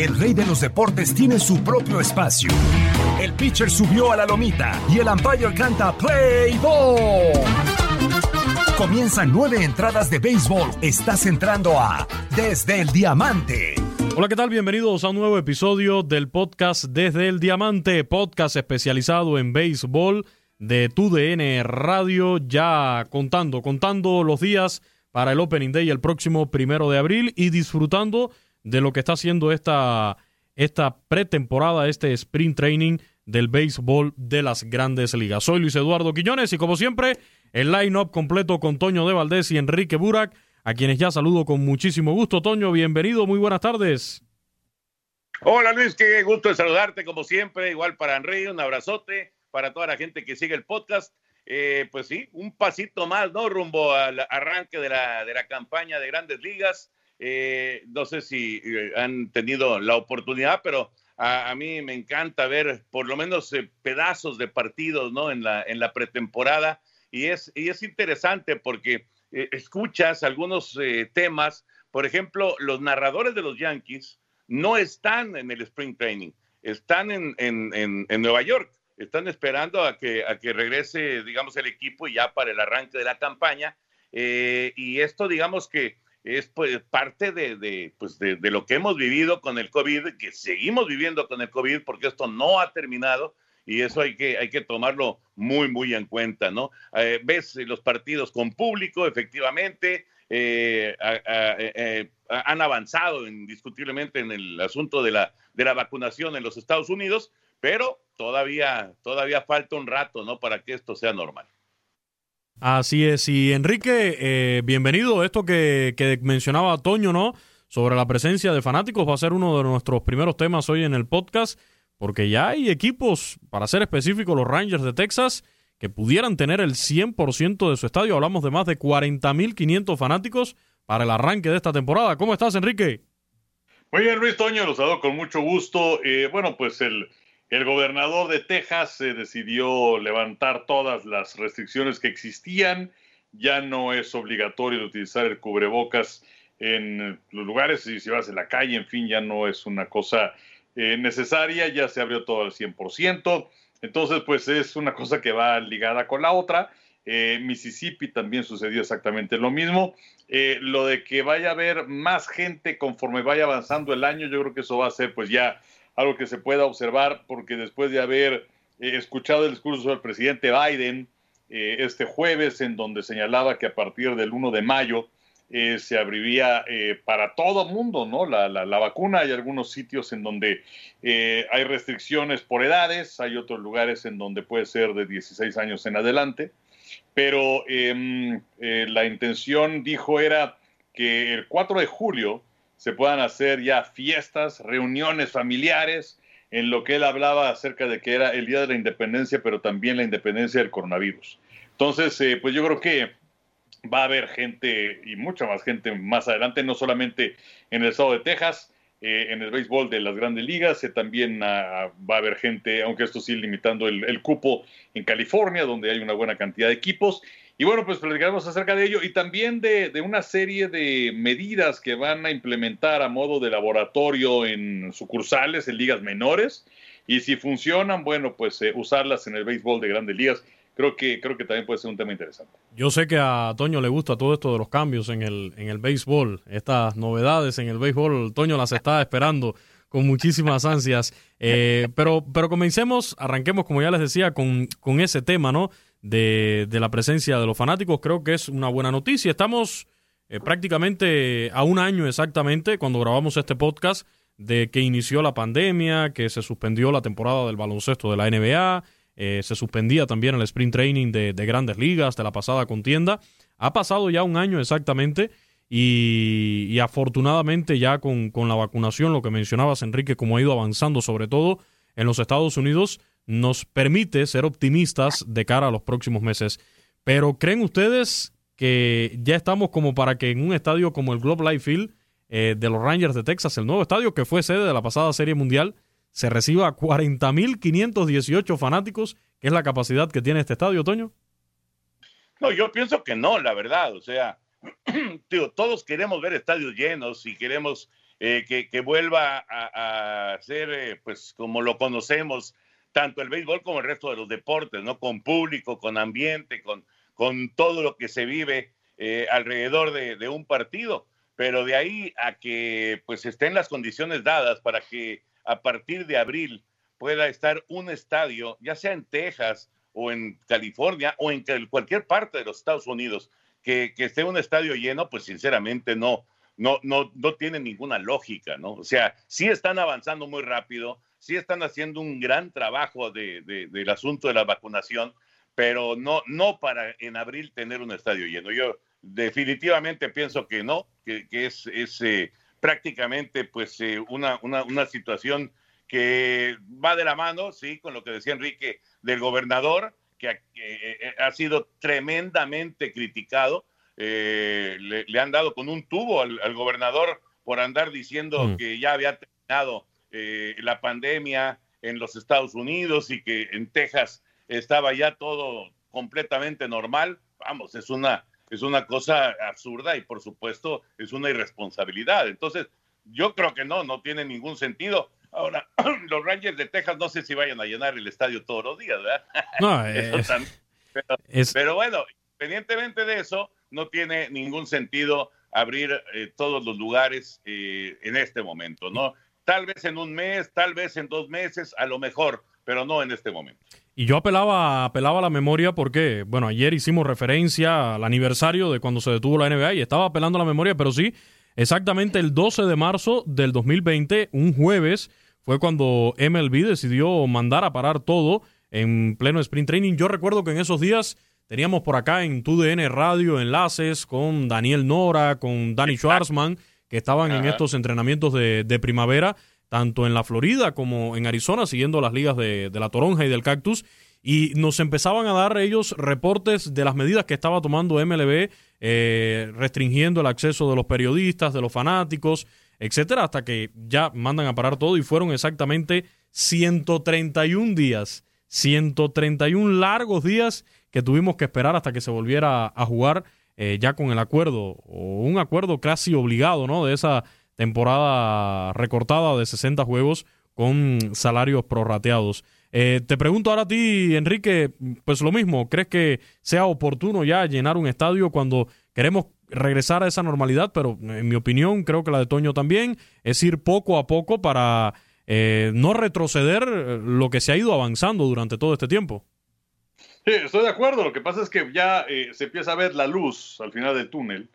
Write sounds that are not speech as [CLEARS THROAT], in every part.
El rey de los deportes tiene su propio espacio. El pitcher subió a la lomita y el umpire canta Play Ball. Comienzan nueve entradas de béisbol. Estás entrando a Desde el Diamante. Hola, ¿qué tal? Bienvenidos a un nuevo episodio del podcast Desde el Diamante, podcast especializado en béisbol de TUDN Radio, ya contando, contando los días para el Opening Day el próximo primero de abril y disfrutando de lo que está haciendo esta, esta pretemporada, este sprint training del béisbol de las grandes ligas. Soy Luis Eduardo Quiñones y como siempre, el line-up completo con Toño de Valdés y Enrique Burak, a quienes ya saludo con muchísimo gusto. Toño, bienvenido, muy buenas tardes. Hola Luis, qué gusto de saludarte como siempre, igual para Enrique, un abrazote para toda la gente que sigue el podcast. Eh, pues sí, un pasito más, ¿no? Rumbo al arranque de la, de la campaña de grandes ligas. Eh, no sé si eh, han tenido la oportunidad, pero a, mí me encanta ver por lo menos eh, pedazos de partidos ¿no? en, la, en la pretemporada y es, y es interesante porque escuchas algunos temas, por ejemplo, los narradores de los Yankees no están en el Spring Training, están en, en, en, Nueva York, están esperando a que, a que regrese, digamos, el equipo ya para el arranque de la campaña. y esto, digamos que es pues, parte de, pues, de, lo que hemos vivido con el COVID, que seguimos viviendo con el COVID, porque esto no ha terminado y eso hay que, hay que tomarlo muy, muy en cuenta, ¿no? Eh, ves los partidos con público, efectivamente, eh, eh, han avanzado indiscutiblemente en el asunto de la, de la vacunación en los Estados Unidos, pero todavía, todavía falta un rato, ¿no? Para que esto sea normal. Así es, y Enrique, eh, bienvenido. Esto que, que mencionaba Toño, ¿no? Sobre la presencia de fanáticos va a ser uno de nuestros primeros temas hoy en el podcast, porque ya hay equipos, para ser específico, los Rangers de Texas, que pudieran tener el 100% de su estadio. Hablamos de más de 40.500 fanáticos para el arranque de esta temporada. ¿Cómo estás, Enrique? Muy bien, Luis Toño, los saludo con mucho gusto. Eh, bueno, pues el, el gobernador de Texas se decidió levantar todas las restricciones que existían. Ya no es obligatorio utilizar el cubrebocas en los lugares, y si vas en la calle, en fin, ya no es una cosa eh, necesaria, ya se abrió todo al 100%. Entonces, pues es una cosa que va ligada con la otra. Eh, Mississippi también sucedió exactamente lo mismo. Eh, lo de que vaya a haber más gente conforme vaya avanzando el año, yo creo que eso va a ser pues ya algo que se pueda observar, porque después de haber eh, escuchado el discurso del presidente Biden eh, este jueves, en donde señalaba que a partir del 1 de mayo eh, se abriría para todo mundo, ¿no? La, la, vacuna, hay algunos sitios en donde hay restricciones por edades, hay otros lugares en donde puede ser de 16 años en adelante, pero em, la intención, dijo, era que el 4 de julio se puedan hacer ya fiestas, reuniones familiares, en lo que él hablaba acerca de que era el Día de la Independencia, pero también la independencia del coronavirus. Entonces, eh, pues yo creo que va a haber gente y mucha más gente más adelante, no solamente en el estado de Texas, eh, en el béisbol de las grandes ligas, eh, también ah, va a haber gente, aunque esto sí limitando el, el, cupo en California, donde hay una buena cantidad de equipos, y bueno, pues platicaremos acerca de ello y también de, una serie de medidas que van a implementar a modo de laboratorio en sucursales, en ligas menores. Y si funcionan, bueno, pues eh, usarlas en el béisbol de grandes ligas. Creo que, creo que también puede ser un tema interesante. Yo sé que a Toño le gusta todo esto de los cambios en el, en el béisbol, estas novedades en el béisbol. Toño las está esperando con muchísimas ansias. Eh, pero, pero comencemos, arranquemos, como ya les decía, con, con ese tema, ¿no? De, la presencia de los fanáticos. Creo que es una buena noticia. Estamos eh, prácticamente a un año exactamente cuando grabamos este podcast de que inició la pandemia, que se suspendió la temporada del baloncesto de la NBA, eh, se suspendía también el sprint training de, de, grandes ligas de la pasada contienda. Ha pasado ya un año exactamente y, afortunadamente ya con, con, la vacunación, lo que mencionabas Enrique, como ha ido avanzando sobre todo en los Estados Unidos, nos permite ser optimistas de cara a los próximos meses. Pero ¿creen ustedes que ya estamos como para que en un estadio como el Globe Life Field eh, de los Rangers de Texas, el nuevo estadio que fue sede de la pasada Serie Mundial, se reciba a 40.518 fanáticos, que es la capacidad que tiene este estadio, Toño? No, yo pienso que no, la verdad. O sea, [CLEARS THROAT] todos queremos ver estadios llenos y queremos eh, que, vuelva a, ser eh, pues como lo conocemos, tanto el béisbol como el resto de los deportes, ¿no? Con público, con ambiente, con, con todo lo que se vive eh, alrededor de, un partido. Pero de ahí a que pues estén las condiciones dadas para que a partir de abril pueda estar un estadio, ya sea en Texas o en California o en cualquier parte de los Estados Unidos, que, esté un estadio lleno, pues sinceramente no, no, no, no tiene ninguna lógica, ¿no? O sea, sí están avanzando muy rápido, sí están haciendo un gran trabajo de, del asunto de la vacunación, pero no, no para en abril tener un estadio lleno. Yo definitivamente pienso que no, que, es, es eh, prácticamente pues eh, una, una, una situación que va de la mano, sí, con lo que decía Enrique, del gobernador, que, eh, eh, ha sido tremendamente criticado. Le, han dado con un tubo al, gobernador por andar diciendo mm. que ya había terminado la pandemia en los Estados Unidos y que en Texas estaba ya todo completamente normal. Vamos, es una, es una cosa absurda y por supuesto es una irresponsabilidad. Entonces, yo creo que no, no tiene ningún sentido. Ahora, [CLEARS THROAT] los Rangers de Texas no sé si vayan a llenar el estadio todos los días, ¿verdad? No, [LAUGHS] pero, bueno, independientemente de eso, no tiene ningún sentido abrir eh, todos los lugares eh, en este momento, ¿no? Tal vez en un mes, tal vez en dos meses, a lo mejor, pero no en este momento. Y yo apelaba, apelaba a la memoria porque, bueno, ayer hicimos referencia al aniversario de cuando se detuvo la NBA y estaba apelando a la memoria, pero sí, exactamente el 12 de marzo del 2020, un jueves, fue cuando MLB decidió mandar a parar todo en pleno sprint training. Yo recuerdo que en esos días teníamos por acá en TUDN Radio enlaces con Daniel Nora, con Danny Schwarzman, que estaban en estos entrenamientos de, primavera, tanto en la Florida como en Arizona, siguiendo las ligas de, la Toronja y del Cactus. Y nos empezaban a dar ellos reportes de las medidas que estaba tomando MLB, eh, restringiendo el acceso de los periodistas, de los fanáticos, etcétera, hasta que ya mandan a parar todo y fueron exactamente 131 días, 131 largos días que tuvimos que esperar hasta que se volviera a jugar eh, ya con el acuerdo, o un acuerdo casi obligado, ¿no? De esa temporada recortada de 60 juegos con salarios prorrateados. Eh, te pregunto ahora a ti, Enrique, pues lo mismo, ¿crees que sea oportuno ya llenar un estadio cuando queremos regresar a esa normalidad, pero en mi opinión, creo que la de Toño también, es ir poco a poco para eh, no retroceder lo que se ha ido avanzando durante todo este tiempo. Sí, estoy de acuerdo. Lo que pasa es que ya eh, se empieza a ver la luz al final del túnel.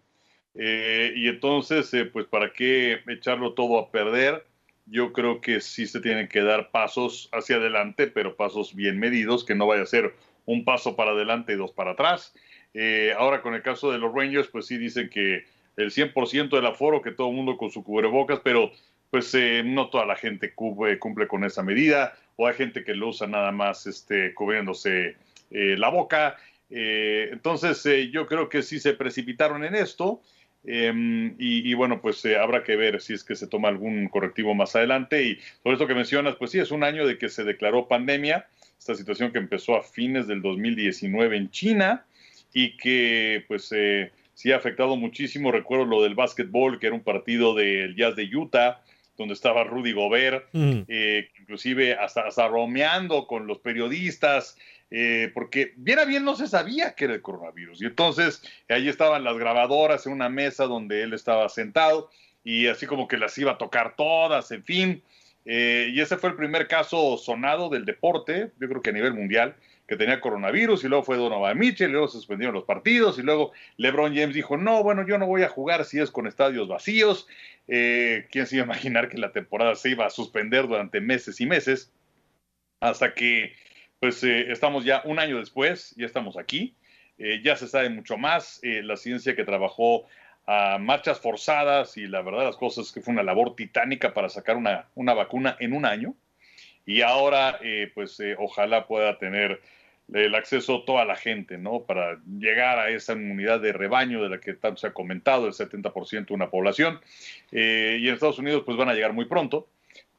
Eh, y entonces, pues, ¿para qué echarlo todo a perder? Yo creo que sí se tienen que dar pasos hacia adelante, pero pasos bien medidos, que no vaya a ser un paso para adelante y dos para atrás. Eh, ahora con el caso de los Rangers, pues sí dicen que el 100% del aforo, que todo el mundo con su cubrebocas, pero pues eh, no toda la gente cumple con esa medida, o hay gente que lo usa nada más este, cubriéndose eh, la boca. entonces yo creo que sí se precipitaron en esto. Em, y, y, bueno, pues habrá que ver si es que se toma algún correctivo más adelante. Y sobre esto que mencionas, pues sí, es un año de que se declaró pandemia, esta situación que empezó a fines del 2019 en China y que pues eh, sí ha afectado muchísimo. Recuerdo lo del básquetbol, que era un partido del Jazz de Utah, donde estaba Rudy Gobert, mm. eh, inclusive hasta, hasta romeando con los periodistas, eh, porque bien a bien no se sabía que era el coronavirus. Y entonces ahí estaban las grabadoras en una mesa donde él estaba sentado y así como que las iba a tocar todas, en fin. y ese fue el primer caso sonado del deporte, yo creo que a nivel mundial que tenía coronavirus y luego fue Donovan Mitchell, y luego suspendieron los partidos y luego LeBron James dijo, no, bueno, yo no voy a jugar si es con estadios vacíos. Eh, ¿Quién se iba a imaginar que la temporada se iba a suspender durante meses y meses? Hasta que, pues, eh, estamos ya un año después, ya estamos aquí, eh, ya se sabe mucho más, la ciencia que trabajó a marchas forzadas y la verdad las cosas es que fue una labor titánica para sacar una, una vacuna en un año y ahora eh, pues eh, ojalá pueda tener el acceso toda la gente, ¿no? Para llegar a esa inmunidad de rebaño de la que tanto se ha comentado, el 70% de una población. Eh, y en Estados Unidos pues van a llegar muy pronto.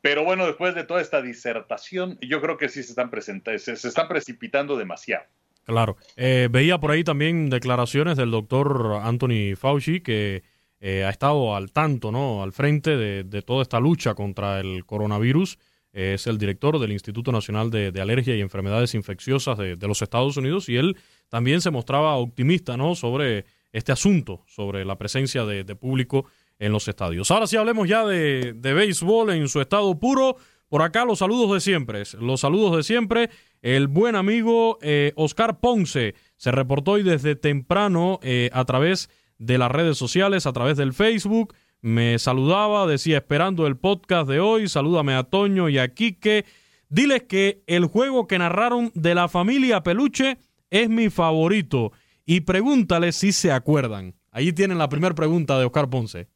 Pero bueno, después de toda esta disertación, yo creo que sí se están, presentando, se, están precipitando demasiado. Claro. Eh, veía por ahí también declaraciones del doctor Anthony Fauci que eh, ha estado al tanto, ¿no? Al frente de, toda esta lucha contra el coronavirus. Eh, es el director del Instituto Nacional de, Alergia y Enfermedades Infecciosas de, de, los Estados Unidos y él también se mostraba optimista, ¿no? Sobre este asunto, sobre la presencia de público en los estadios. Ahora sí hablemos ya de, de béisbol en su estado puro. Por acá los saludos de siempre, los saludos de siempre. El buen amigo eh, Oscar Ponce se reportó hoy desde temprano eh, a través de las redes sociales, a través del Facebook. Me saludaba, decía esperando el podcast de hoy. Salúdame a Toño y a Quique. Diles que el juego que narraron de la familia Peluche es mi favorito. Y pregúntale si se acuerdan. Ahí tienen la primera pregunta de Oscar Ponce.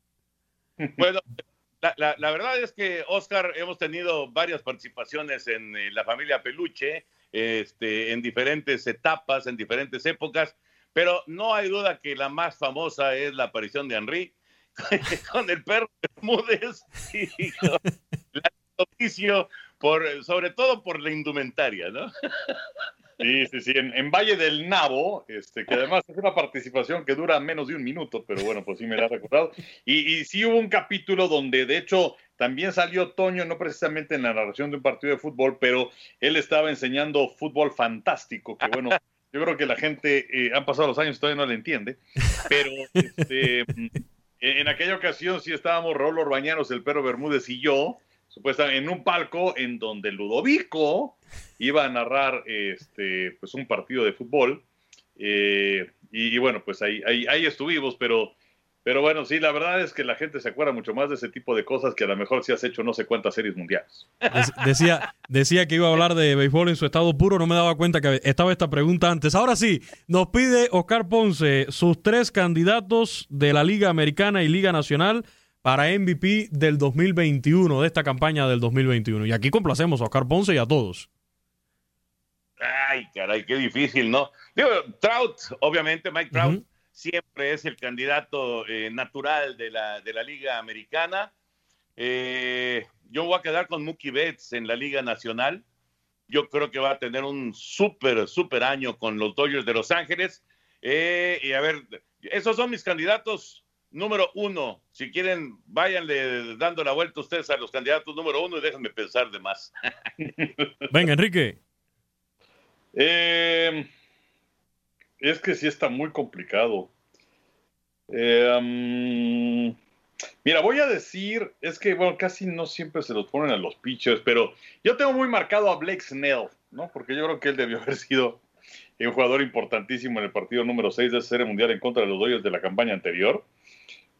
Bueno, la, la, la, verdad es que, Oscar, hemos tenido varias participaciones en, en la familia Peluche, este, en diferentes etapas, en diferentes épocas, pero no hay duda que la más famosa es la aparición de Henry [LAUGHS] con el perro Bermúdez y con [LAUGHS] la noticia, por, sobre todo por la indumentaria, ¿no? Sí, sí, sí, en, Valle del Nabo, este, que además es una participación que dura menos de un minuto, pero bueno, pues sí me la ha recordado. Y, y sí hubo un capítulo donde, de hecho, también salió Toño, no precisamente en la narración de un partido de fútbol, pero él estaba enseñando fútbol fantástico, que bueno, yo creo que la gente, eh, han pasado los años y todavía no le entiende, pero este, en aquella ocasión sí estábamos Raúl Orbañanos, el perro Bermúdez y yo, supuestamente en un palco en donde Ludovico iba a narrar este, pues un partido de fútbol. Eh, y, bueno, pues ahí, ahí, ahí, estuvimos, pero, pero bueno, sí, la verdad es que la gente se acuerda mucho más de ese tipo de cosas que a lo mejor si has hecho no sé cuántas series mundiales. Decía, decía que iba a hablar de béisbol en su estado puro, no me daba cuenta que estaba esta pregunta antes. Ahora sí, nos pide Oscar Ponce sus tres candidatos de la Liga Americana y Liga Nacional para MVP del 2021, de esta campaña del 2021. Y aquí complacemos a Oscar Ponce y a todos. Ay, caray, qué difícil, ¿no? Digo, Trout, obviamente, Mike Trout uh -huh. siempre es el candidato eh, natural de la, de la Liga Americana. Eh, yo voy a quedar con Mookie Betts en la Liga Nacional. Yo creo que va a tener un súper, súper año con los Dodgers de Los Ángeles. Eh, y a ver, esos son mis candidatos número uno. Si quieren, váyanle dando la vuelta ustedes a los candidatos número uno y déjenme pensar de más. [LAUGHS] Venga, Enrique. Eh, es que sí está muy complicado. Eh, um, mira, voy a decir, es que bueno, casi no siempre se los ponen a los pitchers, pero yo tengo muy marcado a Blake Snell, ¿no? Porque yo creo que él debió haber sido un jugador importantísimo en el partido número 6 de esa serie mundial en contra de los Dodgers de la campaña anterior.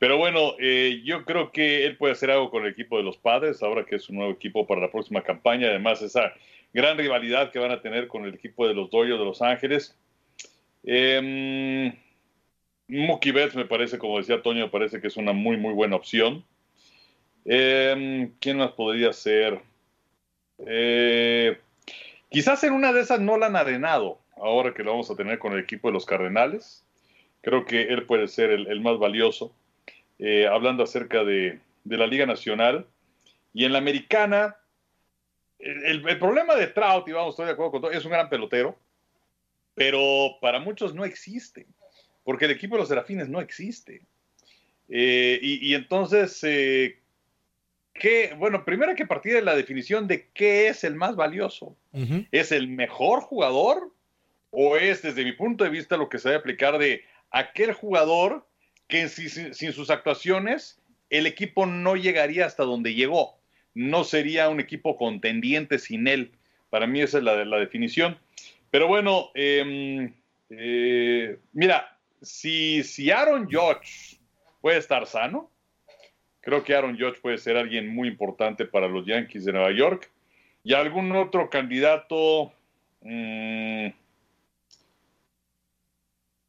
Pero bueno, eh, yo creo que él puede hacer algo con el equipo de los padres, ahora que es un nuevo equipo para la próxima campaña. Además, esa gran rivalidad que van a tener con el equipo de los Dodgers de Los Ángeles. Eh, Mookie Betts me parece, como decía Toño, me parece que es una muy, muy buena opción. Eh, ¿Quién más podría ser? Eh, quizás en una de esas no la han arenado, ahora que lo vamos a tener con el equipo de los Cardenales. Creo que él puede ser el más valioso. Eh, hablando acerca de, de, la Liga Nacional. Y en la Americana, el, el, problema de Trout, y vamos, estoy de acuerdo con todo, es un gran pelotero, pero para muchos no existe, porque el equipo de los Serafines no existe. Eh, y, y, entonces, eh, ¿qué? bueno, primero hay que partir de la definición de qué es el más valioso. Uh -huh. ¿Es el mejor jugador? ¿O es, desde mi punto de vista, lo que se debe aplicar de aquel jugador que sin, sus actuaciones el equipo no llegaría hasta donde llegó. No sería un equipo contendiente sin él. Para mí esa es la, definición. Pero bueno, eh, eh, mira, si, si Aaron Judge puede estar sano, creo que Aaron Judge puede ser alguien muy importante para los Yankees de Nueva York. Y algún otro candidato, mmm,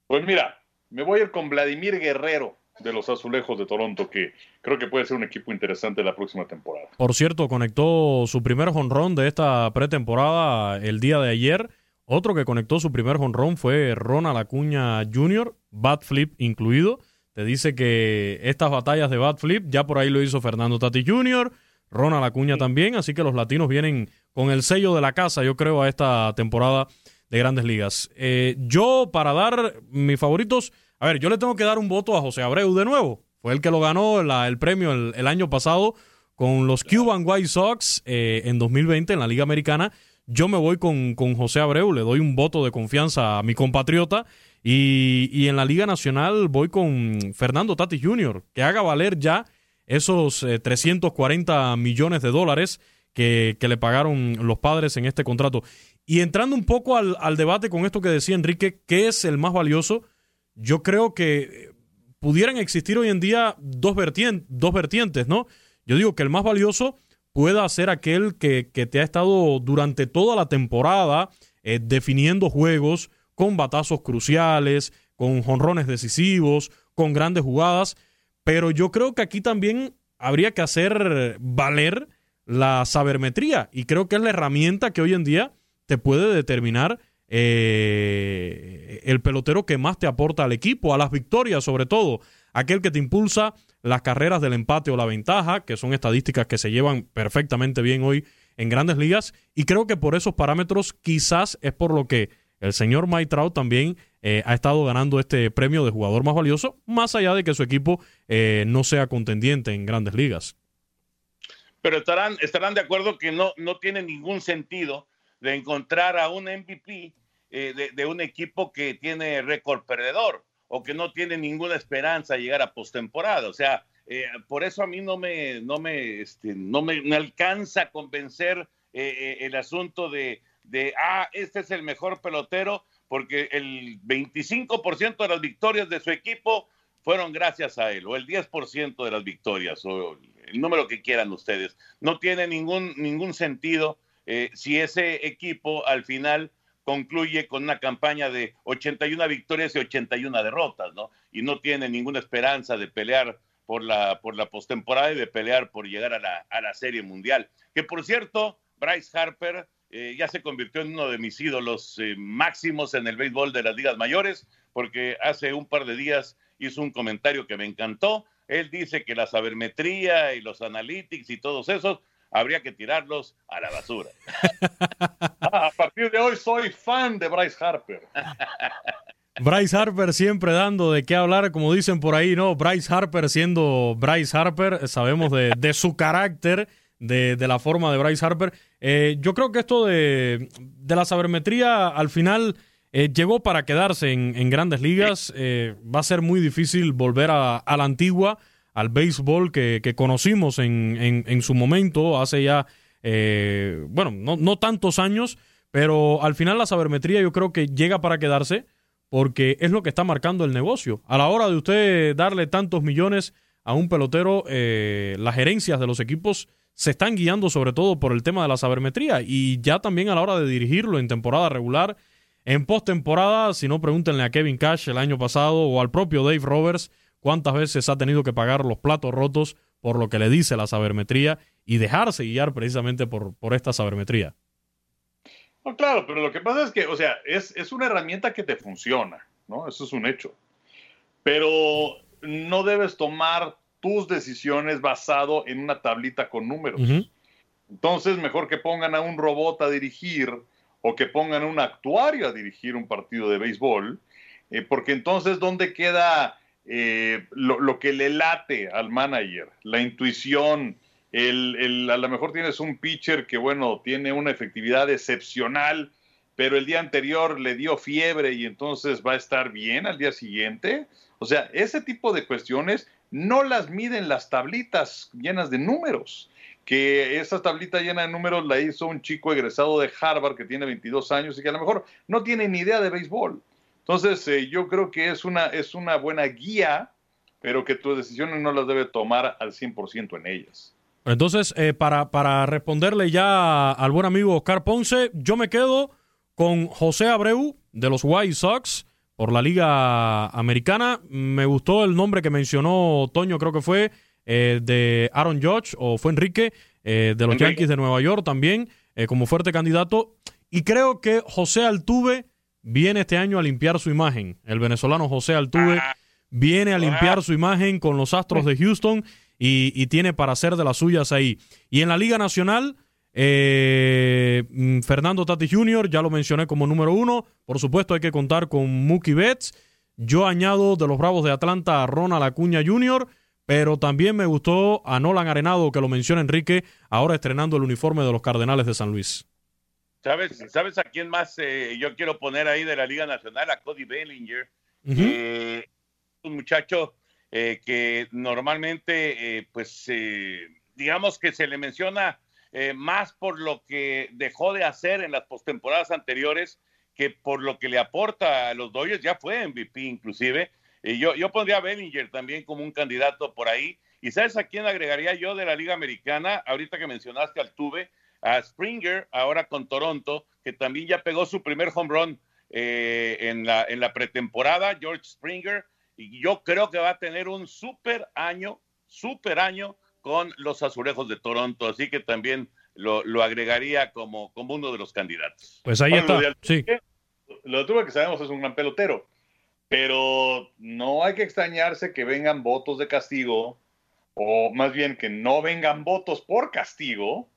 pues mira, me voy a ir con Vladimir Guerrero de los Azulejos de Toronto, que creo que puede ser un equipo interesante la próxima temporada. Por cierto, conectó su primer jonrón de esta pretemporada el día de ayer. Otro que conectó su primer jonrón fue Ronald Acuña Jr., bat flip incluido. Te dice que estas batallas de bat flip ya por ahí lo hizo Fernando Tati Jr., Ronald Acuña también, así que los latinos vienen con el sello de la casa, yo creo, a esta temporada de grandes ligas. Eh, yo, para dar mis favoritos, a ver, yo le tengo que dar un voto a José Abreu de nuevo. Fue el que lo ganó el premio el, año pasado con los Cuban White Sox eh, en 2020 en la Liga Americana. Yo me voy con, con, José Abreu, le doy un voto de confianza a mi compatriota. Y, y en la Liga Nacional voy con Fernando Tati Jr., que haga valer ya esos 340 eh, millones de dólares que, que, le pagaron los padres en este contrato. Y entrando un poco al, debate con esto que decía Enrique, ¿qué es el más valioso? yo creo que pudieran existir hoy en día dos, dos vertientes, ¿no? Yo digo que el más valioso pueda ser aquel que, te ha estado durante toda la temporada eh, definiendo juegos con batazos cruciales, con jonrones decisivos, con grandes jugadas, pero yo creo que aquí también habría que hacer valer la sabermetría y creo que es la herramienta que hoy en día te puede determinar eh, el pelotero que más te aporta al equipo, a las victorias sobre todo, aquel que te impulsa las carreras del empate o la ventaja, que son estadísticas que se llevan perfectamente bien hoy en grandes ligas, y creo que por esos parámetros quizás es por lo que el señor Mike también eh, ha estado ganando este premio de jugador más valioso, más allá de que su equipo eh, no sea contendiente en grandes ligas. Pero estarán, estarán de acuerdo que no, no tiene ningún sentido de encontrar a un MVP eh, de, un equipo que tiene récord perdedor o que no tiene ninguna esperanza de llegar a postemporada. O sea, eh, por eso a mí no me, no me, este, no me, alcanza a convencer eh, el asunto de, de, ah, este es el mejor pelotero, porque el 25% de las victorias de su equipo fueron gracias a él, o el 10% de las victorias, o el número que quieran ustedes. No tiene ningún, ningún sentido si ese equipo al final concluye con una campaña de 81 victorias y 81 derrotas, ¿no? Y no tiene ninguna esperanza de pelear por la, por la postemporada y de pelear por llegar a la, a la Serie Mundial. Que por cierto, Bryce Harper eh, ya se convirtió en uno de mis ídolos eh, máximos en el béisbol de las ligas mayores, porque hace un par de días hizo un comentario que me encantó. Él dice que la sabermetría y los analytics y todos esos habría que tirarlos a la basura. [LAUGHS] Ah, a partir de hoy soy fan de Bryce Harper. [LAUGHS] Bryce Harper siempre dando de qué hablar, como dicen por ahí, ¿no? Bryce Harper siendo Bryce Harper, sabemos de, su carácter, de, la forma de Bryce Harper. Eh, yo creo que esto de, la sabermetría al final eh, llegó para quedarse en, grandes ligas. Eh, va a ser muy difícil volver a la antigua al béisbol que, conocimos en, en, su momento, hace ya, eh, bueno, no, no tantos años, pero al final la sabermetría yo creo que llega para quedarse porque es lo que está marcando el negocio. A la hora de usted darle tantos millones a un pelotero, eh, las gerencias de los equipos se están guiando sobre todo por el tema de la sabermetría y ya también a la hora de dirigirlo en temporada regular, en postemporada, si no pregúntenle a Kevin Cash el año pasado o al propio Dave Roberts, cuántas veces ha tenido que pagar los platos rotos por lo que le dice la sabermetría y dejarse guiar precisamente por, por esta sabermetría. No, claro, pero lo que pasa es que, o sea, es, es una herramienta que te funciona, ¿no? Eso es un hecho. Pero no debes tomar tus decisiones basado en una tablita con números. Entonces, mejor que pongan a un robot a dirigir o que pongan a un actuario a dirigir un partido de béisbol, eh, porque entonces, ¿dónde queda eh, lo, que le late al manager, la intuición. El, a lo mejor tienes un pitcher que, bueno, tiene una efectividad excepcional, pero el día anterior le dio fiebre y entonces va a estar bien al día siguiente. O sea, ese tipo de cuestiones no las miden las tablitas llenas de números. Que esa tablita llena de números la hizo un chico egresado de Harvard que tiene 22 años y que a lo mejor no tiene ni idea de béisbol. Entonces, eh, yo creo que es una, es una buena guía, pero que tus decisiones no las debe tomar al 100% en ellas. Entonces, eh, para, para responderle ya al buen amigo Oscar Ponce, yo me quedo con José Abreu de los White Sox por la Liga Americana. Me gustó el nombre que mencionó Toño, creo que fue eh, de Aaron Judge o fue Enrique, eh, de los Yankees de Nueva York también, eh, como fuerte candidato. Y creo que José Altuve viene este año a limpiar su imagen. El venezolano José Altuve ah. viene a limpiar su imagen con los Astros de Houston y, tiene para hacer de las suyas ahí. Y en la Liga Nacional, eh, mm, Fernando Tati Jr., ya lo mencioné como número uno. Por supuesto, hay que contar con Mookie Betts. Yo añado de los Bravos de Atlanta a Ronald Acuña Jr., pero también me gustó a Nolan Arenado, que lo menciona Enrique, ahora estrenando el uniforme de los Cardenales de San Luis. ¿Sabes, ¿sabes a quién más eh, yo quiero poner ahí de la Liga Nacional? A Cody Bellinger. un muchacho eh, que normalmente, eh, pues, eh, digamos que se le menciona más por lo que dejó de hacer en las postemporadas anteriores que por lo que le aporta a los Dodgers, ya fue MVP inclusive. yo, yo pondría a Bellinger también como un candidato por ahí. ¿Y sabes a quién agregaría yo de la Liga Americana? Ahorita que mencionaste al Tuve, a Springer, ahora con Toronto, que también ya pegó su primer home run en, la, en la pretemporada, George Springer, y yo creo que va a tener un super año, super año con los azulejos de Toronto, así que también lo, agregaría como, como uno de los candidatos. Pues ahí está. Lo sí. Lo de que sabemos es un gran pelotero, pero no hay que extrañarse que vengan votos de castigo, o más bien que no vengan votos por castigo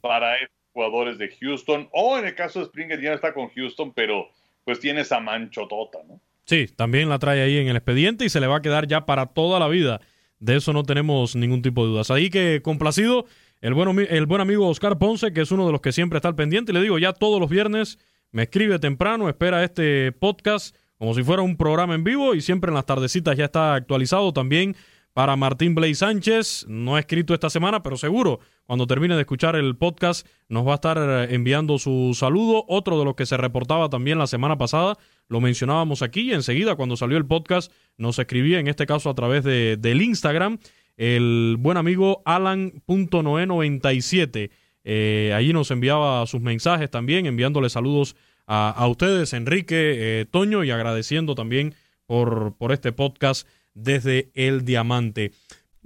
para jugadores de Houston, o en el caso de Springer ya no está con Houston, pero pues tiene esa manchotota, ¿no? Sí, también la trae ahí en el expediente y se le va a quedar ya para toda la vida. De eso no tenemos ningún tipo de dudas. Ahí que complacido el buen, el buen amigo Oscar Ponce, que es uno de los que siempre está al pendiente. Y le digo, ya todos los viernes me escribe temprano, espera este podcast como si fuera un programa en vivo y siempre en las tardecitas ya está actualizado también para Martín Blay Sánchez. No ha escrito esta semana, pero seguro cuando termine de escuchar el podcast nos va a estar eh, enviando su saludo. Otro de los que se reportaba también la semana pasada lo mencionábamos aquí y enseguida cuando salió el podcast nos escribía, en este caso a través de, del Instagram, el buen amigo Alan.noe97. Eh, allí nos enviaba sus mensajes también, enviándole saludos a, ustedes, Enrique, eh, Toño, y agradeciendo también por, por este podcast desde el Diamante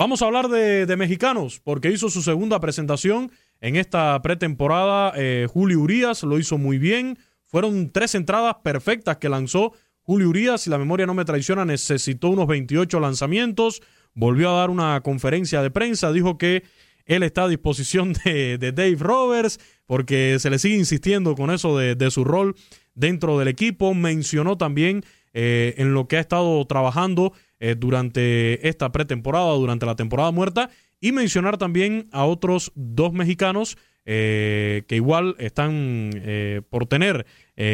Vamos a hablar de, mexicanos, porque hizo su segunda presentación en esta pretemporada. Eh, Julio Urias lo hizo muy bien. Fueron tres entradas perfectas que lanzó Julio Urias. Si la memoria no me traiciona, necesitó unos 28 lanzamientos. Volvió a dar una conferencia de prensa. Dijo que él está a disposición [LAUGHS] de, Dave Roberts, porque se le sigue insistiendo con eso de, su rol dentro del equipo. Mencionó también eh, en lo que ha estado trabajando eh, durante esta pretemporada, durante la temporada muerta, y mencionar también a otros dos mexicanos eh, que igual están eh, por tener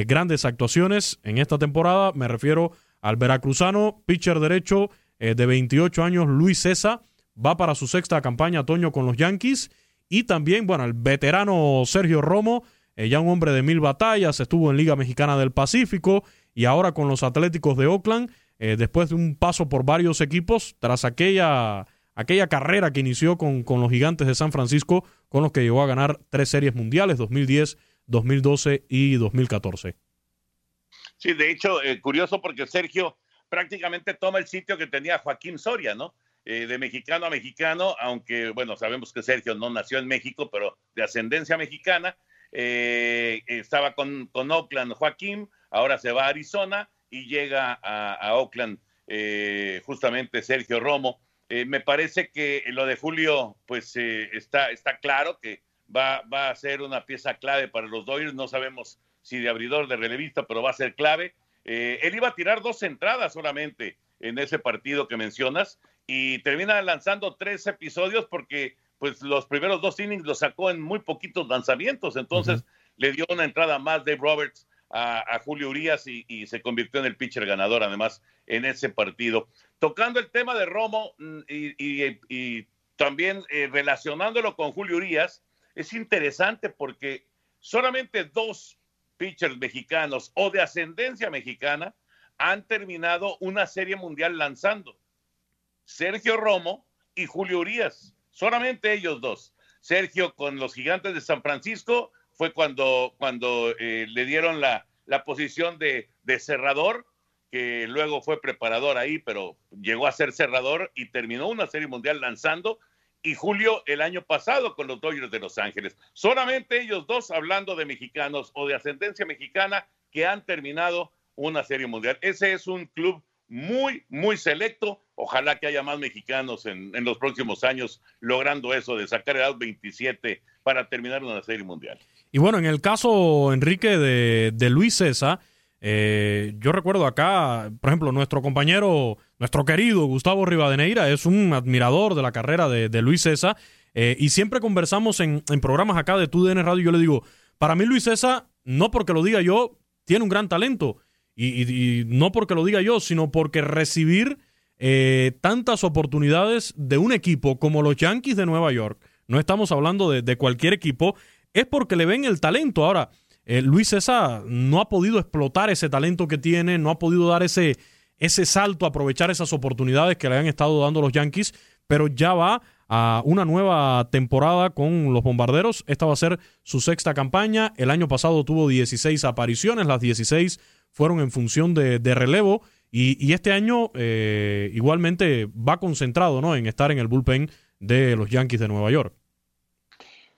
grandes actuaciones en esta temporada. Me refiero al veracruzano, pitcher derecho de 28 años, Luis César, va para su sexta campaña otoño con los Yankees. Y también, bueno, el veterano Sergio Romo, ya un hombre de mil batallas, estuvo en Liga Mexicana del Pacífico y ahora con los Atléticos de Oakland. Eh, después de un paso por varios equipos, tras aquella, aquella carrera que inició con, con, los gigantes de San Francisco, con los que llegó a ganar tres series mundiales, 2010, 2012 y 2014. Sí, de hecho, eh, curioso porque Sergio prácticamente toma el sitio que tenía Joaquín Soria, ¿no? Eh, de mexicano a mexicano, aunque, bueno, sabemos que Sergio no nació en México, pero de ascendencia mexicana. estaba con, con Oakland Joaquín, ahora se va a Arizona y llega a, Oakland eh, justamente Sergio Romo. Eh, me parece que lo de Julio, pues eh, está, está claro que va, va, a ser una pieza clave para los Dodgers. No sabemos si de abridor, de relevista, pero va a ser clave. él iba a tirar dos entradas solamente en ese partido que mencionas y termina lanzando tres episodios porque pues los primeros dos innings los sacó en muy poquitos lanzamientos. Entonces le dio una entrada más de Roberts a, Julio Urias y, se convirtió en el pitcher ganador, además, en ese partido. Tocando el tema de Romo mm, y, también eh, relacionándolo con Julio Urias, es interesante porque solamente dos pitchers mexicanos o de ascendencia mexicana han terminado una serie mundial lanzando. Sergio Romo y Julio Urias, solamente ellos dos. Sergio con los gigantes de San Francisco fue cuando, cuando eh, le dieron la, la posición de, de, cerrador, que luego fue preparador ahí, pero llegó a ser cerrador y terminó una serie mundial lanzando. Y Julio el año pasado con los Dodgers de Los Ángeles. Solamente ellos dos, hablando de mexicanos o de ascendencia mexicana, que han terminado una serie mundial. Ese es un club muy, muy selecto. Ojalá que haya más mexicanos en, en los próximos años logrando eso de sacar el out 27 para terminar una serie mundial. Y bueno, en el caso, Enrique, de, Luis César, eh, yo recuerdo acá, por ejemplo, nuestro compañero, nuestro querido Gustavo Rivadeneira es un admirador de la carrera de, Luis César eh, y siempre conversamos en, programas acá de TUDN Radio. Yo le digo, para mí Luis César, no porque lo diga yo, tiene un gran talento y, no porque lo diga yo, sino porque recibir eh, tantas oportunidades de un equipo como los Yankees de Nueva York, no estamos hablando de cualquier equipo, es porque le ven el talento. Ahora, eh, Luis César no ha podido explotar ese talento que tiene, no ha podido dar ese, ese salto, aprovechar esas oportunidades que le han estado dando los Yankees, pero ya va a una nueva temporada con los bombarderos. Esta va a ser su sexta campaña. El año pasado tuvo 16 apariciones, las 16 fueron en función de, relevo. Y, este año eh, igualmente va concentrado ¿no? en estar en el bullpen de los Yankees de Nueva York.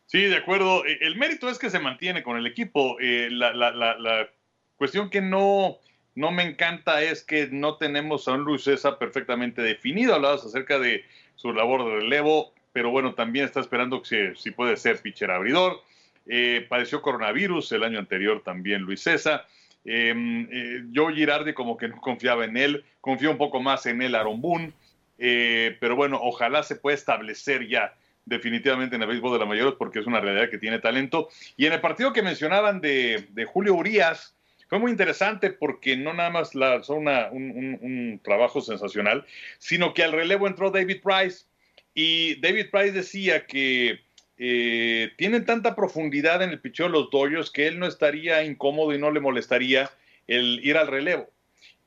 Sí, de acuerdo. E, el mérito es que se mantiene con el equipo. Eh, la, cuestión que no, no me encanta es que no tenemos a un Luis César perfectamente definido. Hablabas acerca de su labor de relevo, pero bueno, también está esperando que si, puede ser pitcher abridor. Eh, padeció coronavirus el año anterior también Luis César. Em, eh, yo Girardi como que no confiaba en él, confío un poco más en él Aaron Boone, pero bueno, ojalá se pueda establecer ya definitivamente en el béisbol de la mayores porque es una realidad que tiene talento. Y en el partido que mencionaban de, Julio Urias, fue muy interesante porque no nada más lanzó un, trabajo sensacional, sino que al relevo entró David Price. Y David Price decía que eh, tienen tanta profundidad en el picheo de los Dodgers que él no estaría incómodo y no le molestaría el ir al relevo.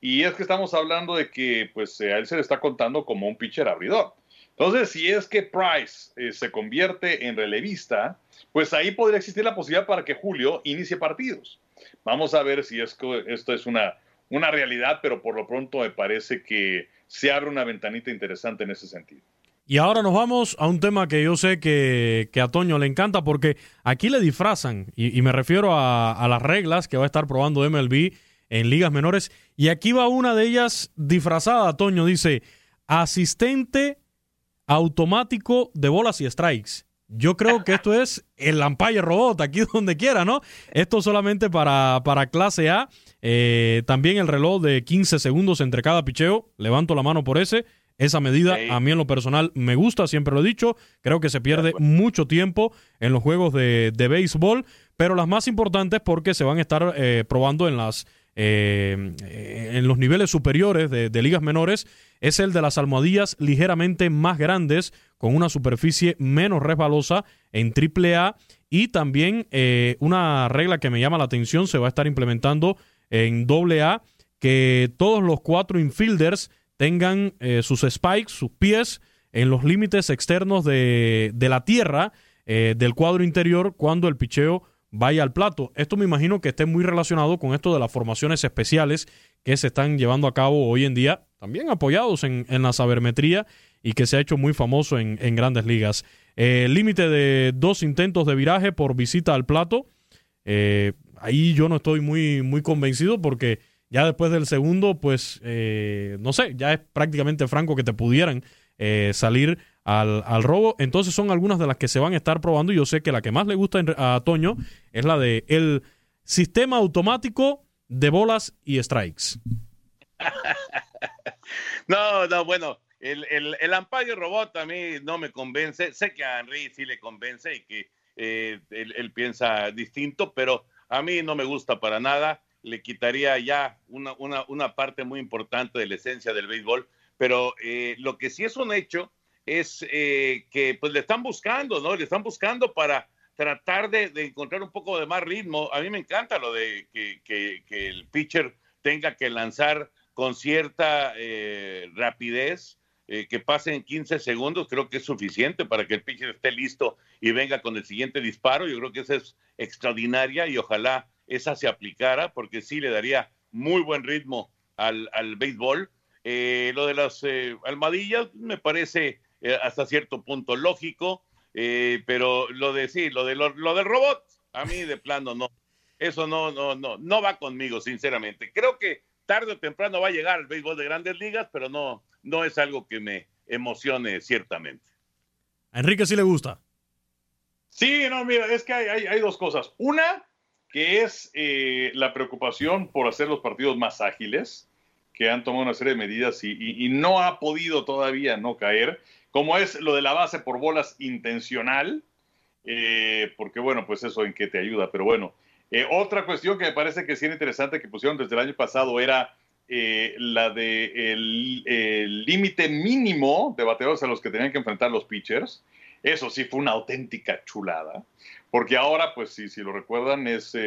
Y es que estamos hablando de que pues a él se le está contando como un pitcher abridor. Entonces, si es que Price eh, se convierte en relevista, pues ahí podría existir la posibilidad para que Julio inicie partidos. Vamos a ver si es que esto es una, una realidad, pero por lo pronto me parece que se abre una ventanita interesante en ese sentido. Y ahora nos vamos a un tema que yo sé que, a Toño le encanta porque aquí le disfrazan, y, me refiero a, a, las reglas que va a estar probando MLB en ligas menores. Y aquí va una de ellas disfrazada, Toño, dice, asistente automático de bolas y strikes. Yo creo que esto es el Empire Robot, aquí [LAUGHS] donde quiera, ¿no? Esto solamente para, para clase A. Eh, también el reloj de 15 segundos entre cada picheo. Levanto la mano por ese. Esa medida a mí en lo personal me gusta, siempre lo he dicho. Creo que se pierde mucho tiempo en los juegos de, de béisbol, pero las más importantes porque se van a estar eh, probando en las eh, en los niveles superiores de, ligas menores es el de las almohadillas ligeramente más grandes con una superficie menos resbalosa en AAA y también eh, una regla que me llama la atención se va a estar implementando en AA que todos los cuatro infielders tengan eh, sus spikes, sus pies en los límites externos de, de la tierra del cuadro interior cuando el picheo vaya al plato. Esto me imagino que esté muy relacionado con esto de las formaciones especiales que se están llevando a cabo hoy en día, también apoyados en, la sabermetría y que se ha hecho muy famoso en, grandes ligas. Eh, límite de dos intentos de viraje por visita al plato. Eh, ahí yo no estoy muy, muy convencido porque ya después del segundo, pues, eh, no sé, ya es prácticamente franco que te pudieran salir al, robo. Entonces son algunas de las que se van a estar probando y yo sé que la que más le gusta a Toño es la de el sistema automático de bolas y strikes. No, no, bueno, el, el, el robot a mí no me convence. Sé que a Henry sí le convence y que eh, él, piensa distinto, pero a mí no me gusta para nada. le quitaría ya una, una, una parte muy importante de la esencia del béisbol. Pero eh, lo que sí es un hecho es eh, que pues le están buscando, ¿no? Le están buscando para tratar de, encontrar un poco de más ritmo. A mí me encanta lo de que, que, el pitcher tenga que lanzar con cierta eh, rapidez, eh, que pase en 15 segundos, creo que es suficiente para que el pitcher esté listo y venga con el siguiente disparo. Yo creo que esa es extraordinaria y ojalá esa se aplicara porque sí le daría muy buen ritmo al, al béisbol. Eh, lo de las almohadillas me parece hasta cierto punto lógico. Eh, pero lo de sí, lo de lo, del robot, a mí de plano no. Eso no, no, no, no va conmigo, sinceramente. Creo que tarde o temprano va a llegar el béisbol de grandes ligas, pero no, no es algo que me emocione ciertamente. A Enrique sí le gusta. Sí, no, mira, es que hay, hay, dos cosas. Una, que es eh, la preocupación por hacer los partidos más ágiles, que han tomado una serie de medidas y, y no ha podido todavía no caer como es lo de la base por bolas intencional, eh, porque bueno, pues eso en qué te ayuda, pero bueno. Eh, otra cuestión que me parece que sí era interesante que pusieron desde el año pasado era eh, la de el límite mínimo de bateadores a los que tenían que enfrentar los pitchers. Eso sí fue una auténtica chulada, porque ahora, pues si, si lo recuerdan, es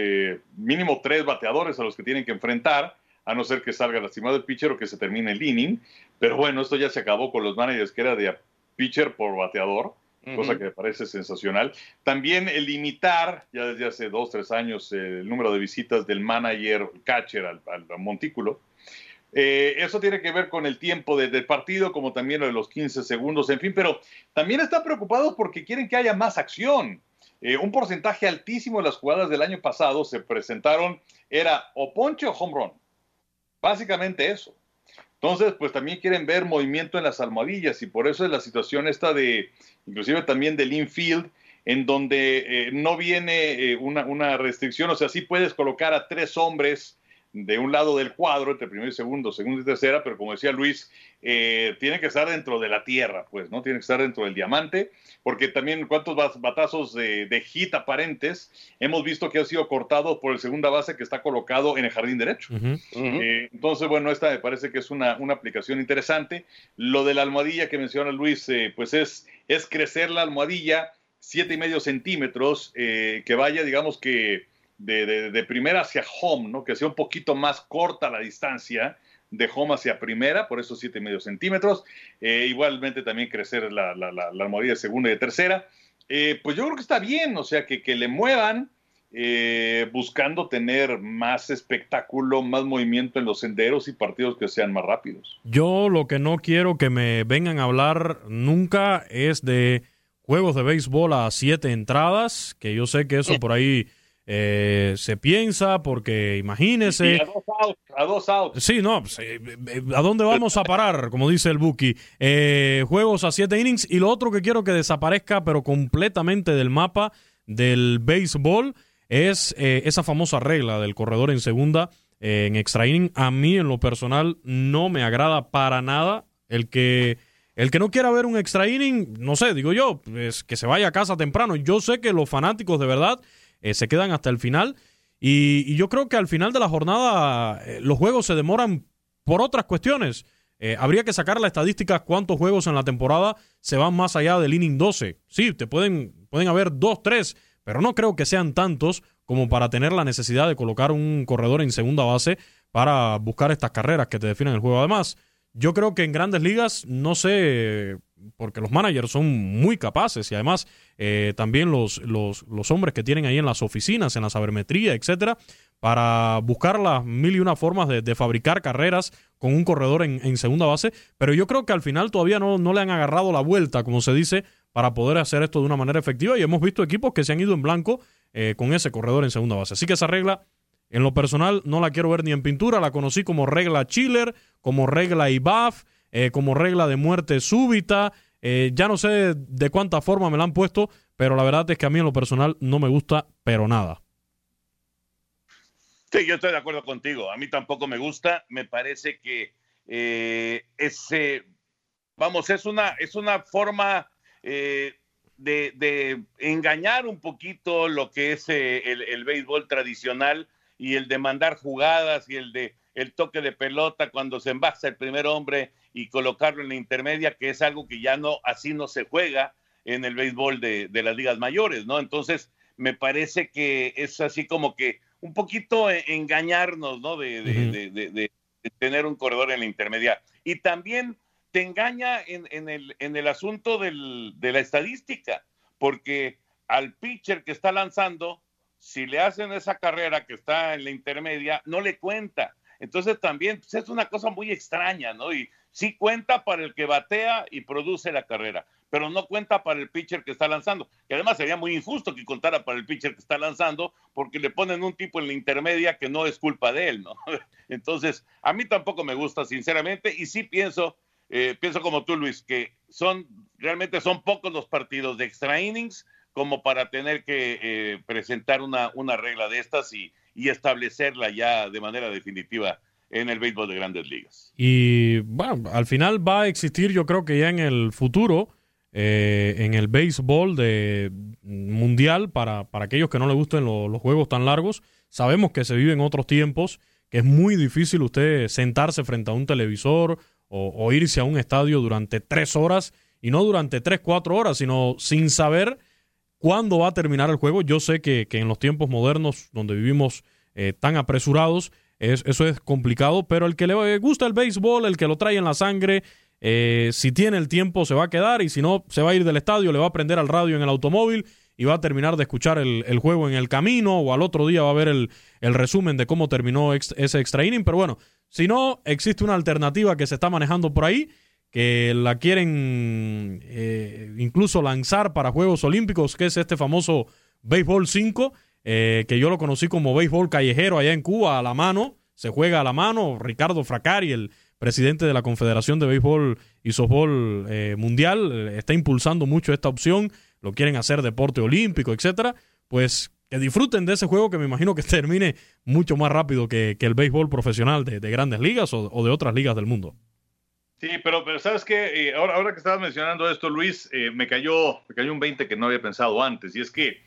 mínimo tres bateadores a los que tienen que enfrentar, a no ser que salga lastimado el pitcher o que se termine el inning. Pero bueno, esto ya se acabó con los managers que era de pitcher por bateador, cosa que me parece sensacional. También el limitar, ya desde hace dos, tres años, el número de visitas del manager catcher al, montículo. Eh, eso tiene que ver con el tiempo del partido, como también lo de los 15 segundos, en fin, pero también están preocupados porque quieren que haya más acción. Eh, un porcentaje altísimo de las jugadas del año pasado se presentaron, era o ponche o home run. Básicamente eso. Entonces, pues también quieren ver movimiento en las almohadillas y por eso es la situación esta de, inclusive también del infield, en donde eh, no viene eh, una, una, restricción, o sea, sí puedes colocar a tres hombres de un lado del cuadro, entre primero y segundo, segundo y tercera, pero como decía Luis, eh, tiene que estar dentro de la tierra, pues, ¿no? Tiene que estar dentro del diamante, porque también cuántos batazos de, de hit aparentes hemos visto que ha sido cortado por el segunda base que está colocado en el jardín derecho. Eh, entonces, bueno, esta me parece que es una, una, aplicación interesante. Lo de la almohadilla que menciona Luis, eh, pues es, es crecer la almohadilla siete y medio centímetros, que vaya, digamos que de, primera hacia home, ¿no? Que sea un poquito más corta la distancia de home hacia primera, por eso siete y medio centímetros. Eh, igualmente también crecer la, la, la, de segunda y de tercera. Eh, pues yo creo que está bien, o sea, que, que le muevan eh, buscando tener más espectáculo, más movimiento en los senderos y partidos que sean más rápidos. Yo lo que no quiero que me vengan a hablar nunca es de juegos de béisbol a siete entradas, que yo sé que eso por ahí eh, se piensa, porque imagínese. a dos outs, a dos outs. Sí, no, pues, eh, eh, ¿a dónde vamos a parar? [LAUGHS] Como dice el Buki. juegos a siete innings. Y lo otro que quiero que desaparezca, pero completamente del mapa del béisbol, es esa famosa regla del corredor en segunda en extra inning. A mí, en lo personal, no me agrada para nada el que. El que no quiera ver un extra inning, no sé, digo yo, pues que se vaya a casa temprano. Yo sé que los fanáticos de verdad eh, se quedan hasta el final. Y, yo creo que al final de la jornada eh, los juegos se demoran por otras cuestiones. Eh, habría que sacar la estadística cuántos juegos en la temporada se van más allá del inning 12. Sí, te pueden, pueden haber dos, tres, pero no creo que sean tantos como para tener la necesidad de colocar un corredor en segunda base para buscar estas carreras que te definen el juego. Además, yo creo que en grandes ligas, no sé porque los managers son muy capaces y además eh, también los, los, los, hombres que tienen ahí en las oficinas, en la sabermetría, etcétera, para buscar las mil y una formas de, fabricar carreras con un corredor en, segunda base. Pero yo creo que al final todavía no, no le han agarrado la vuelta, como se dice, para poder hacer esto de una manera efectiva. Y hemos visto equipos que se han ido en blanco eh, con ese corredor en segunda base. Así que esa regla. En lo personal no la quiero ver ni en pintura, la conocí como regla Chiller, como regla IBAF, eh, como regla de muerte súbita. Eh, ya no sé de cuánta forma me la han puesto, pero la verdad es que a mí en lo personal no me gusta, pero nada. Sí, yo estoy de acuerdo contigo. A mí tampoco me gusta. Me parece que eh, ese, vamos, es una, es una forma de, engañar un poquito lo que es el, el béisbol tradicional y el de mandar jugadas y el de el toque de pelota cuando se envasa el primer hombre y colocarlo en la intermedia, que es algo que ya no, así no se juega en el béisbol de, de las ligas mayores, ¿no? Entonces, me parece que es así como que un poquito e, engañarnos, ¿no? De, de, de, tener un corredor en la intermedia. Y también te engaña en, en, el, en el asunto del, de la estadística, porque al pitcher que está lanzando, si le hacen esa carrera que está en la intermedia, no le cuenta. Entonces también pues, es una cosa muy extraña, ¿no? Y sí cuenta para el que batea y produce la carrera, pero no cuenta para el pitcher que está lanzando. Y además sería muy injusto que contara para el pitcher que está lanzando, porque le ponen un tipo en la intermedia que no es culpa de él, ¿no? [LAUGHS] Entonces, a mí tampoco me gusta, sinceramente, y sí pienso, eh, pienso como tú, Luis, que son, realmente son pocos los partidos de extra innings como para tener que eh, presentar una, una regla de estas y, y establecerla ya de manera definitiva en el béisbol de grandes ligas. Y bueno, al final va a existir, yo creo que ya en el futuro, eh, en el béisbol de mundial, para, para aquellos que no les gusten los juegos tan largos, sabemos que se vive en otros tiempos, que es muy difícil usted sentarse frente a un televisor o, irse a un estadio durante tres horas, y no durante tres, cuatro horas, sino sin saber cuándo va a terminar el juego. Yo sé que, en los tiempos modernos, donde vivimos eh, tan apresurados, es, eso es complicado, pero el que le gusta el béisbol, el que lo trae en la sangre, eh, si tiene el tiempo se va a quedar y si no, se va a ir del estadio, le va a prender al radio en el automóvil y va a terminar de escuchar el, juego en el camino o al otro día va a ver el, el resumen de cómo terminó ese extra inning. Pero bueno, si no, existe una alternativa que se está manejando por ahí que la quieren eh, incluso lanzar para Juegos Olímpicos, que es este famoso Béisbol 5, eh, que yo lo conocí como béisbol callejero allá en Cuba, a la mano, se juega a la mano. Ricardo Fracari, el presidente de la Confederación de Béisbol y Softball eh, Mundial, está impulsando mucho esta opción, lo quieren hacer deporte olímpico, etcétera. Pues que disfruten de ese juego que me imagino que [LAUGHS] termine mucho más rápido que, el béisbol profesional de, grandes ligas o de otras ligas del mundo. Sí, pero, pero sabes que eh, ahora, ahora que estabas mencionando esto, Luis, eh, me, cayó, me cayó un 20 que no había pensado antes, y es que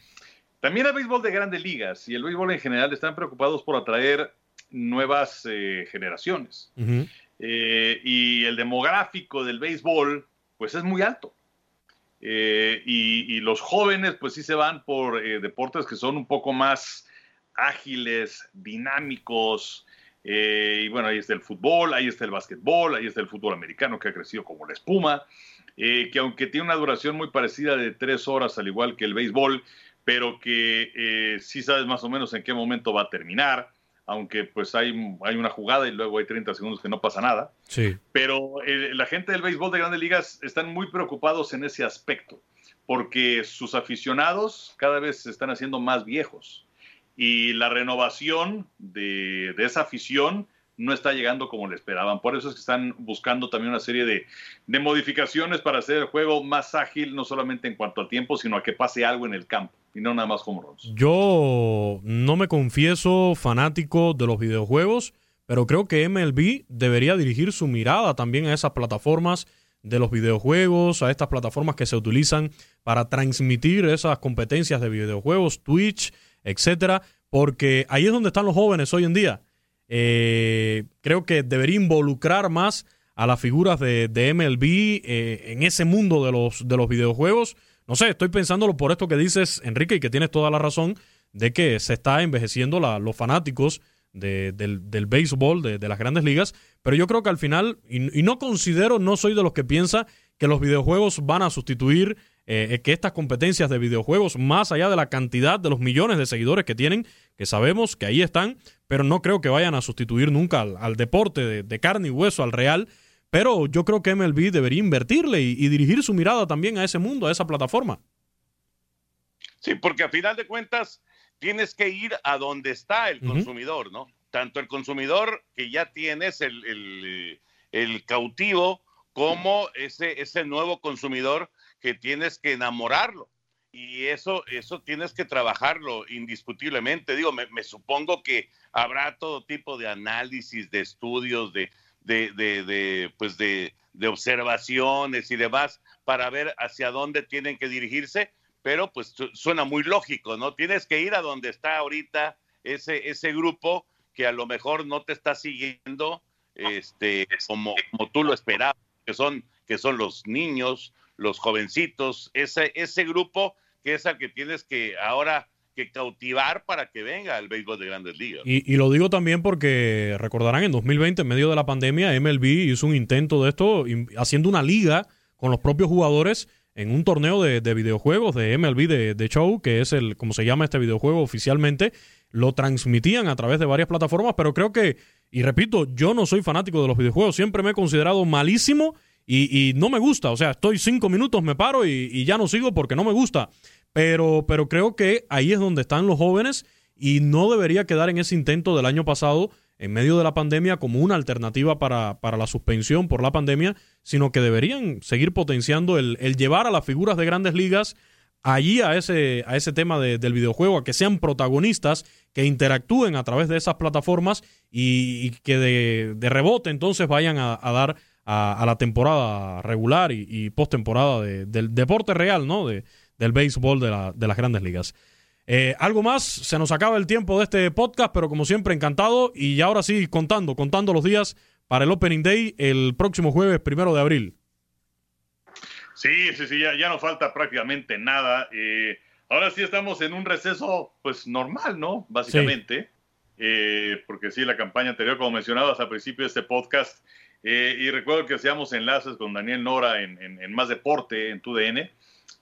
también el béisbol de grandes ligas y el béisbol en general están preocupados por atraer nuevas eh, generaciones. y el demográfico del béisbol, pues es muy alto. Y, y, los jóvenes, pues sí se van por deportes que son un poco más ágiles, dinámicos, eh, y bueno, ahí está el fútbol, ahí está el básquetbol, ahí está el fútbol americano que ha crecido como la espuma, eh, que aunque tiene una duración muy parecida de tres horas, al igual que el béisbol, pero que eh, sí sabes más o menos en qué momento va a terminar, aunque pues hay, hay una jugada y luego hay 30 segundos que no pasa nada. Sí. Pero la gente del béisbol de grandes ligas están muy preocupados en ese aspecto, porque sus aficionados cada vez se están haciendo más viejos y la renovación de, esa afición no está llegando como le esperaban. Por eso es que están buscando también una serie de, modificaciones para hacer el juego más ágil, no solamente en cuanto al tiempo, sino a que pase algo en el campo y no nada más como runs. Yo no me confieso fanático de los videojuegos, pero creo que MLB debería dirigir su mirada también a esas plataformas de los videojuegos, a estas plataformas que se utilizan para transmitir esas competencias de videojuegos, Twitch, etcétera, porque ahí es donde están los jóvenes hoy en día. Eh, creo que debería involucrar más a las figuras de, MLB eh, en ese mundo de los, de los videojuegos. No sé, estoy pensándolo por esto que dices, Enrique, y que tienes toda la razón, de que se está envejeciendo los fanáticos del, del, béisbol, de, las grandes ligas, pero yo creo que al final, y, y, no considero, no soy de los que piensa que los videojuegos van a sustituir eh, que estas competencias de videojuegos, más allá de la cantidad de los millones de seguidores que tienen, que sabemos que ahí están, pero no creo que vayan a sustituir nunca al, deporte de, carne y hueso, al real. Pero yo creo que MLB debería invertirle y, dirigir su mirada también a ese mundo, a esa plataforma. Sí, porque a final de cuentas tienes que ir a donde está el consumidor, ¿no? Tanto el consumidor que ya tienes, el, el, el cautivo, como ese, ese nuevo consumidor que tienes que enamorarlo. Y eso, eso tienes que trabajarlo indiscutiblemente. Digo, me, supongo que habrá todo tipo de análisis, de estudios, de, de, de, pues de, de observaciones y demás para ver hacia dónde tienen que dirigirse, pero pues suena muy lógico, ¿no? Tienes que ir a donde está ahorita ese, ese grupo que a lo mejor no te está siguiendo este, como, como tú lo esperabas, que son, que son los niños, los jovencitos, ese, ese grupo que es al que tienes que ahora que cautivar para que venga el béisbol de grandes ligas. Y, lo digo también porque recordarán en 2020, en medio de la pandemia, MLB hizo un intento de esto, haciendo una liga con los propios jugadores en un torneo de, videojuegos de MLB de, de, Show, que es el, como se llama este videojuego oficialmente, lo transmitían a través de varias plataformas, pero creo que, y repito, yo no soy fanático de los videojuegos, siempre me he considerado malísimo y, no me gusta, o sea, estoy cinco minutos, me paro y, y ya no sigo porque no me gusta. Pero, pero creo que ahí es donde están los jóvenes y no debería quedar en ese intento del año pasado en medio de la pandemia como una alternativa para, para la suspensión por la pandemia, sino que deberían seguir potenciando el, el llevar a las figuras de grandes ligas allí a ese, a ese tema del videojuego, a que sean protagonistas, que interactúen a través de esas plataformas y, que de, de, rebote entonces vayan a, dar a, la temporada regular y, y postemporada del deporte real, ¿no? De, del béisbol de, la, de las grandes ligas. Eh, algo más, se nos acaba el tiempo de este podcast, pero como siempre encantado y ahora sí contando, contando los días para el Opening Day el próximo jueves primero de abril. Sí, sí, sí, ya, ya no falta prácticamente nada. Eh, ahora sí estamos en un receso, pues normal, ¿no? Básicamente, eh, porque sí, la campaña anterior, como mencionabas al principio de este podcast, y recuerdo que hacíamos enlaces con Daniel Nora en, en Más Deporte, en TUDN,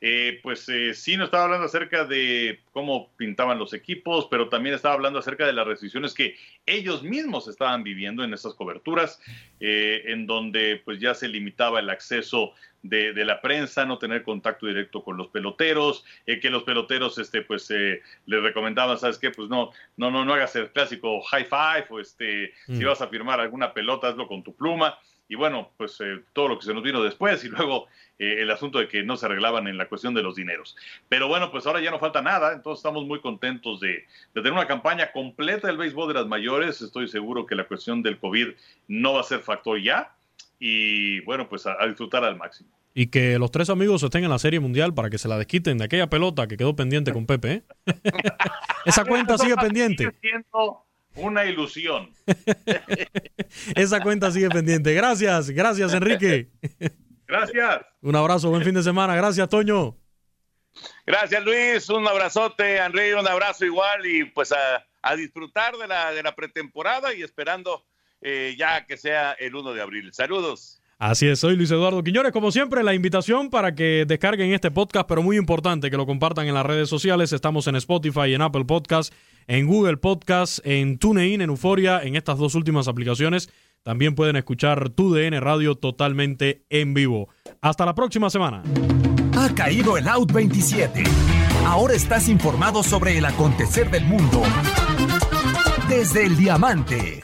eh, pues eh, sí nos estaba hablando acerca de cómo pintaban los equipos, pero también estaba hablando acerca de las restricciones que ellos mismos estaban viviendo en esas coberturas, eh, en donde pues ya se limitaba el acceso de, la prensa, no tener contacto directo con los peloteros, que los peloteros este pues les recomendaban, ¿sabes qué? Pues no, no, no, no hagas el clásico high five o este, si mm. vas a firmar alguna pelota, hazlo con tu pluma y bueno, pues eh, todo lo que se nos vino después y luego eh, el asunto de que no se arreglaban en la cuestión de los dineros. Pero bueno, pues ahora ya no falta nada, entonces estamos muy contentos de, tener una campaña completa del béisbol de las mayores. Estoy seguro que la cuestión del COVID no va a ser factor ya y bueno, pues a, disfrutar al máximo. Y que los tres amigos estén en la Serie Mundial para que se la desquiten de aquella pelota que quedó pendiente con Pepe. ¿eh? [LAUGHS] Esa cuenta sigue pendiente una ilusión. [LAUGHS] Esa cuenta sigue pendiente. Gracias, gracias Enrique. Gracias. Un abrazo, buen fin de semana. Gracias, Toño. Gracias, Luis. Un abrazote, Enrique, un abrazo igual y pues a, disfrutar de la, de la pretemporada y esperando eh, ya que sea el 1 de abril. Saludos. Así es, soy Luis Eduardo Quiñones. Como siempre, la invitación para que descarguen este podcast, pero muy importante que lo compartan en las redes sociales. Estamos en Spotify, en Apple Podcast, en Google Podcast, en TuneIn, en Euforia, en estas dos últimas aplicaciones. También pueden escuchar tu DN Radio totalmente en vivo. Hasta la próxima semana. Ha caído el Out 27. Ahora estás informado sobre el acontecer del mundo desde el diamante.